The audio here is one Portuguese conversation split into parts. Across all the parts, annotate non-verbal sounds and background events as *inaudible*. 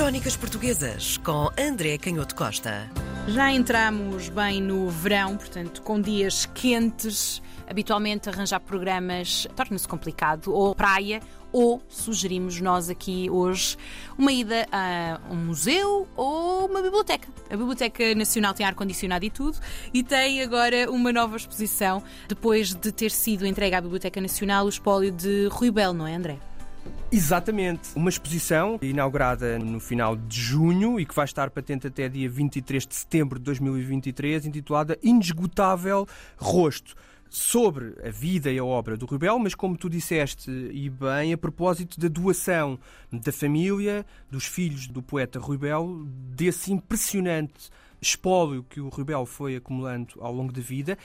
Crónicas Portuguesas com André Canhoto Costa. Já entramos bem no verão, portanto, com dias quentes. Habitualmente arranjar programas torna-se complicado, ou praia, ou sugerimos nós aqui hoje uma ida a um museu ou uma biblioteca. A Biblioteca Nacional tem ar-condicionado e tudo, e tem agora uma nova exposição, depois de ter sido entregue à Biblioteca Nacional o espólio de Rui Belo, não é, André? Exatamente. Uma exposição inaugurada no final de junho e que vai estar patente até dia 23 de setembro de 2023, intitulada Inesgotável Rosto sobre a vida e a obra do Rebel, mas como tu disseste e bem, a propósito da doação da família, dos filhos do poeta Rubel, desse impressionante espólio que o Rubel foi acumulando ao longo da vida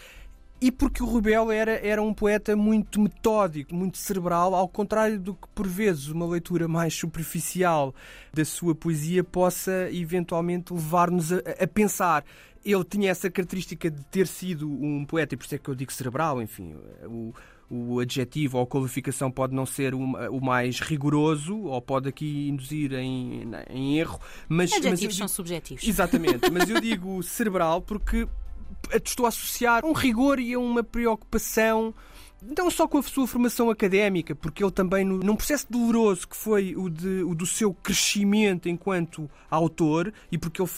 e porque o Rubel era, era um poeta muito metódico, muito cerebral, ao contrário do que por vezes uma leitura mais superficial da sua poesia possa eventualmente levar-nos a, a pensar ele tinha essa característica de ter sido um poeta, e por isso é que eu digo cerebral, enfim, o, o adjetivo ou a qualificação pode não ser o, o, mais rigoroso ou pode aqui induzir em, em erro. Mas, Adjetivos mas são subjetivos. Exatamente, mas eu *laughs* digo cerebral porque estou a associar um rigor e a uma preocupação não só com a sua formação académica, porque ele também, num processo doloroso que foi o, de, o do seu crescimento enquanto autor, e porque ele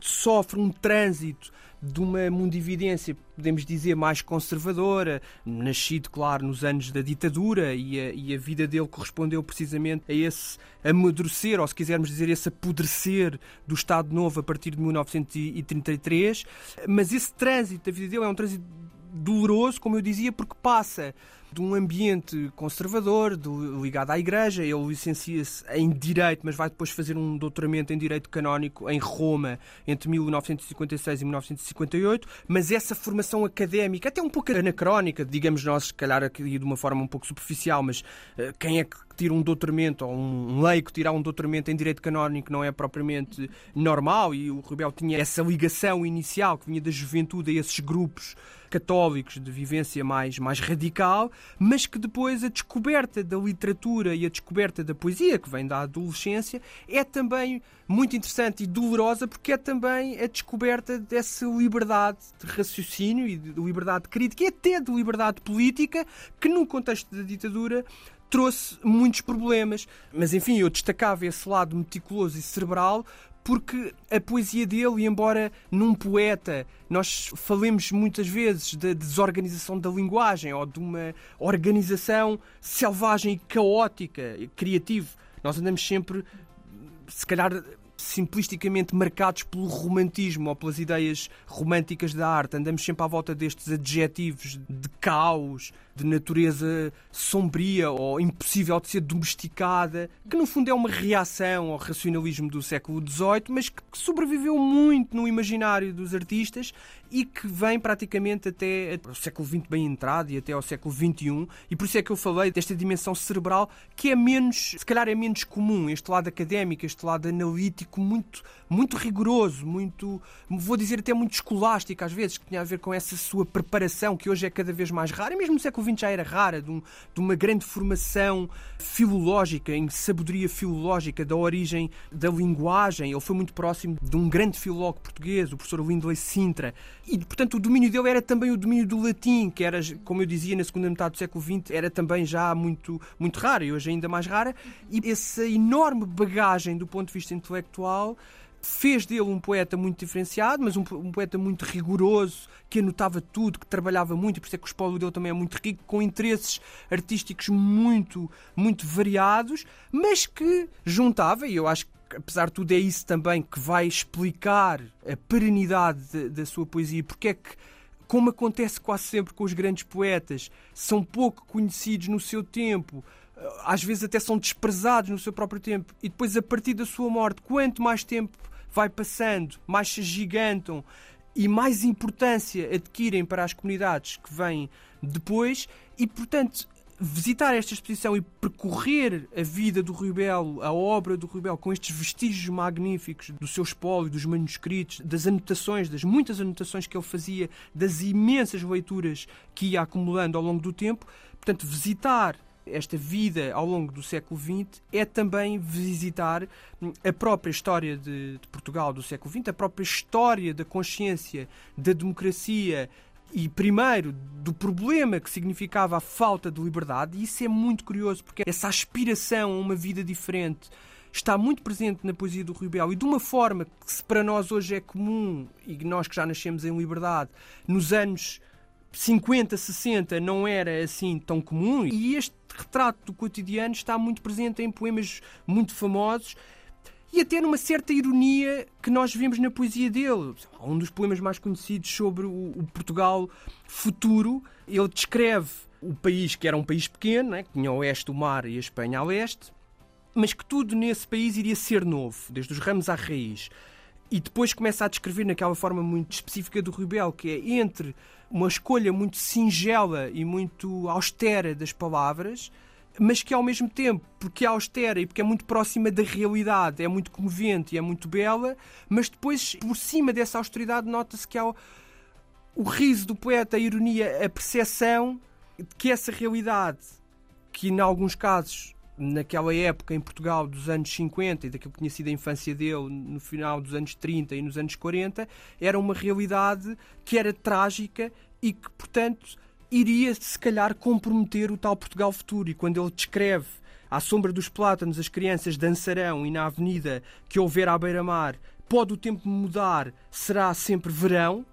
sofre um trânsito de uma mundividência, podemos dizer, mais conservadora, nascido, claro, nos anos da ditadura, e a, e a, vida dele correspondeu precisamente a esse amadurecer, ou se quisermos dizer, esse apodrecer do Estado Novo a partir de 1933. Mas esse trânsito da vida dele é um trânsito doloroso, como eu dizia, porque passa de um ambiente conservador, de, ligado à Igreja. Ele licencia-se em Direito, mas vai depois fazer um doutoramento em Direito Canónico em Roma entre 1956 e 1958. Mas essa formação académica, até um pouco anacrónica, digamos nós, se calhar aqui de uma forma um pouco superficial, mas uh, quem é que tira um doutoramento, ou um leigo tirar um doutoramento em Direito Canónico não é propriamente normal, e o Rebel tinha essa ligação inicial que vinha da juventude a esses grupos católicos de vivência mais, mais radical, mas que depois a descoberta da literatura e a descoberta da poesia, que vem da adolescência, é também muito interessante e dolorosa, porque é também a descoberta dessa liberdade de raciocínio e de liberdade crítica e até de liberdade política, que no contexto da ditadura trouxe muitos problemas. Mas enfim, eu destacava esse lado meticuloso e cerebral porque a poesia dele, embora num poeta nós falemos muitas vezes da desorganização da linguagem ou de uma organização selvagem e caótica, criativa, nós andamos sempre, se calhar, simplisticamente marcados pelo romantismo ou pelas ideias românticas da arte. Andamos sempre à volta destes adjetivos de caos, de natureza sombria ou impossível de ser domesticada, que no fundo é uma reação ao racionalismo do século XVIII, mas que sobreviveu muito no imaginário dos artistas e que vem praticamente até o século XX bem entrado e até ao século XXI. E por isso é que eu falei desta dimensão cerebral que é menos, se calhar é menos comum, este lado académico, este lado analítico muito, muito rigoroso, muito, vou dizer até muito escolástico às vezes, que tinha a ver com essa sua preparação que hoje é cada vez mais rara, e mesmo no século XX já era rara, de, um, de uma grande formação filológica, em sabedoria filológica da origem da linguagem. Ele foi muito próximo de um grande filólogo português, o professor Lindley Sintra, e portanto o domínio dele era também o domínio do latim, que era, como eu dizia, na segunda metade do século XX, era também já muito, muito rara, e hoje ainda mais rara, e essa enorme bagagem do ponto de vista intelectual fez dele um poeta muito diferenciado, mas um, um, poeta muito rigoroso, que anotava tudo, que trabalhava muito, por isso é que o espólio dele também é muito rico, com interesses artísticos muito, muito variados, mas que juntava, e eu acho que apesar de tudo é isso também que vai explicar a perenidade da sua poesia, porque é que como acontece quase sempre com os grandes poetas, são pouco conhecidos no seu tempo, às vezes até são desprezados no seu próprio tempo, e depois, a partir da sua morte, quanto mais tempo vai passando, mais se gigantam e mais importância adquirem para as comunidades que vêm depois e, portanto, visitar esta exposição e percorrer a vida do Rui Belo, a obra do Rui Belo, com estes vestígios magníficos do seu espólio, dos manuscritos, das anotações, das muitas anotações que ele fazia, das imensas leituras que ia acumulando ao longo do tempo. Portanto, visitar esta vida ao longo do século XX é também visitar a própria história de, de Portugal do século XX, a própria história da consciência da democracia e, primeiro, do problema que significava a falta de liberdade, e isso é muito curioso, porque essa aspiração a uma vida diferente está muito presente na poesia do Rui Belo e de uma forma que para nós hoje é comum, e nós que já nascemos em liberdade, nos anos 50, 60 não era assim tão comum, e este retrato do cotidiano está muito presente em poemas muito famosos e até numa certa ironia que nós vemos na poesia dele. Um dos poemas mais conhecidos sobre o, Portugal futuro, ele descreve o país que era um país pequeno, né, que tinha o oeste o mar e a Espanha a leste, mas que tudo nesse país iria ser novo, desde os ramos à raiz. E depois começa a descrever naquela forma muito específica do Rubel, que é entre uma escolha muito singela e muito austera das palavras, mas que ao mesmo tempo, porque é austera e porque é muito próxima da realidade, é muito comovente e é muito bela, mas depois, por cima dessa austeridade, nota-se que há o, o riso do poeta, a ironia, a percepção de que essa realidade, que em alguns casos, naquela época em Portugal dos anos 50 e daquilo que tinha sido a infância dele no final dos anos 30 e nos anos 40, era uma realidade que era trágica e que, portanto, iria, se calhar, comprometer o tal Portugal futuro. E quando ele descreve à sombra dos plátanos as crianças dançarão e na avenida que houver à beira-mar pode o tempo mudar, será sempre verão.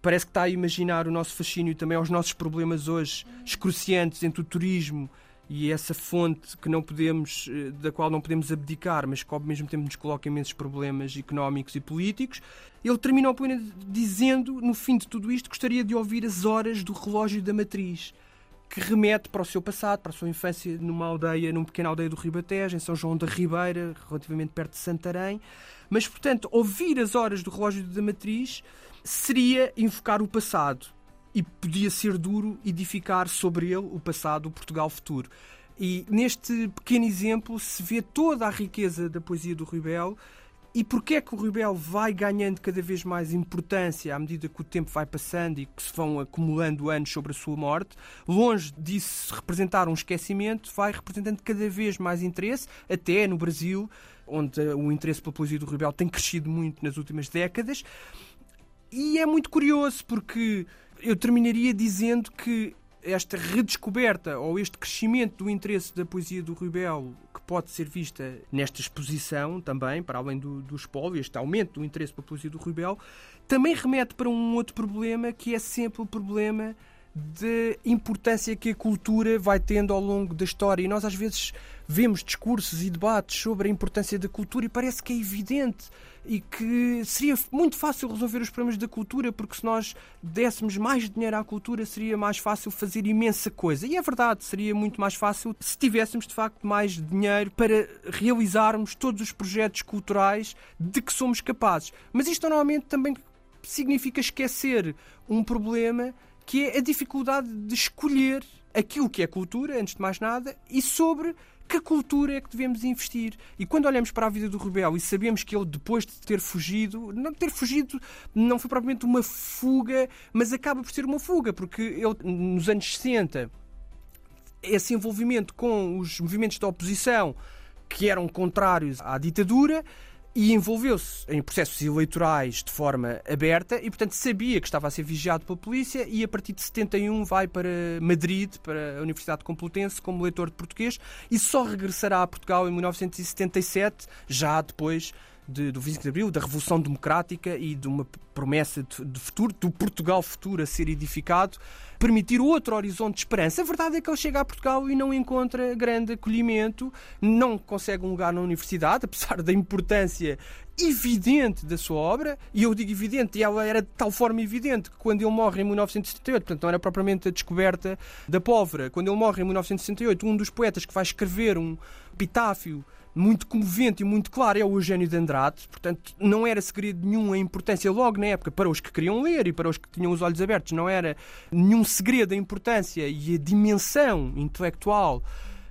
Parece que está a imaginar o nosso fascínio também aos nossos problemas hoje excruciantes entre o turismo e essa fonte que não podemos, eh, da qual não podemos abdicar, mas que ao mesmo tempo nos coloca imensos problemas económicos e políticos. Ele termina o poema dizendo, no fim de tudo isto, gostaria de ouvir as horas do relógio da matriz, que remete para o seu passado, para a sua infância numa aldeia, numa pequena aldeia do Ribatejo, em São João da Ribeira, relativamente perto de Santarém. Mas, portanto, ouvir as horas do relógio da matriz seria invocar o passado e podia ser duro edificar sobre ele o passado, o Portugal futuro. E neste pequeno exemplo se vê toda a riqueza da poesia do Rui Belo e porquê é que o Rui Belo vai ganhando cada vez mais importância à medida que o tempo vai passando e que se vão acumulando anos sobre a sua morte. Longe disso representar um esquecimento, vai representando cada vez mais interesse, até no Brasil, onde o interesse pela poesia do Rui Belo tem crescido muito nas últimas décadas. E é muito curioso porque eu terminaria dizendo que esta redescoberta ou este crescimento do interesse da poesia do Rui Belo, que pode ser vista nesta exposição também, para além do, do espólio, este aumento do interesse pela poesia do Rui Belo, também remete para um outro problema que é sempre o problema da importância que a cultura vai tendo ao longo da história. E nós às vezes vemos discursos e debates sobre a importância da cultura e parece que é evidente e que seria muito fácil resolver os problemas da cultura, porque se nós dessemos mais dinheiro à cultura, seria mais fácil fazer imensa coisa. E é verdade, seria muito mais fácil se tivéssemos de facto mais dinheiro para realizarmos todos os projetos culturais de que somos capazes. Mas isto normalmente também significa esquecer um problema que é a dificuldade de escolher aquilo que é cultura, antes de mais nada, e sobre que cultura é que devemos investir? E quando olhamos para a vida do Rebelo e sabemos que ele, depois de ter fugido, não ter fugido não foi propriamente uma fuga, mas acaba por ser uma fuga, porque ele, nos anos 60, esse envolvimento com os movimentos da oposição que eram contrários à ditadura, e envolveu-se em processos eleitorais de forma aberta e, portanto, sabia que estava a ser vigiado pela polícia e, a partir de 71, vai para Madrid, para a Universidade Complutense, como leitor de português e só regressará a Portugal em 1977, já depois de, do 25 de Abril, da Revolução Democrática e de uma promessa de, de, futuro, do Portugal futuro a ser edificado, permitir outro horizonte de esperança. A verdade é que ele chega a Portugal e não encontra grande acolhimento, não consegue um lugar na universidade, *laughs* apesar da importância evidente da sua obra, e eu digo evidente, e ela era de tal forma evidente que quando ele morre em 1978, portanto não era propriamente a descoberta da pólvora, quando ele morre em 1968, um dos poetas que vai escrever um epitáfio muito comovente e muito claro é o Eugênio de Andrade, portanto não era segredo nenhum a importância logo na época para os que queriam ler e para os que tinham os olhos abertos, não era nenhum segredo a importância e a dimensão intelectual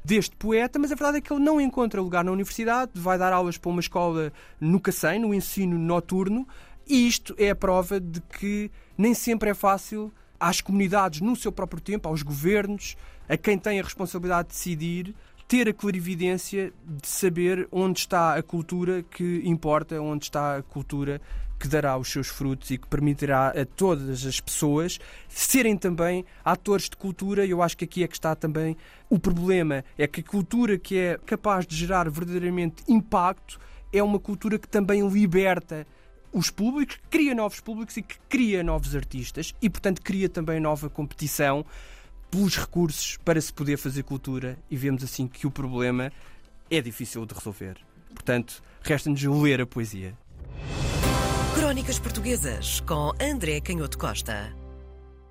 deste poeta, mas a verdade é que ele não encontra lugar na universidade, vai dar aulas para uma escola no Cacém, no ensino noturno, e isto é a prova de que nem sempre é fácil às comunidades no seu próprio tempo, aos governos, a quem tem a responsabilidade de decidir, ter a clarividência de saber onde está a cultura que importa, onde está a cultura que dará os seus frutos e que permitirá a todas as pessoas serem também atores de cultura. Eu acho que aqui é que está também o problema: é que a cultura que é capaz de gerar verdadeiramente impacto é uma cultura que também liberta os públicos, cria novos públicos e que cria novos artistas e, portanto, cria também nova competição pelos recursos para se poder fazer cultura. E vemos assim que o problema é difícil de resolver. Portanto, resta-nos ler a poesia. Crónicas Portuguesas com André Canhoto Costa.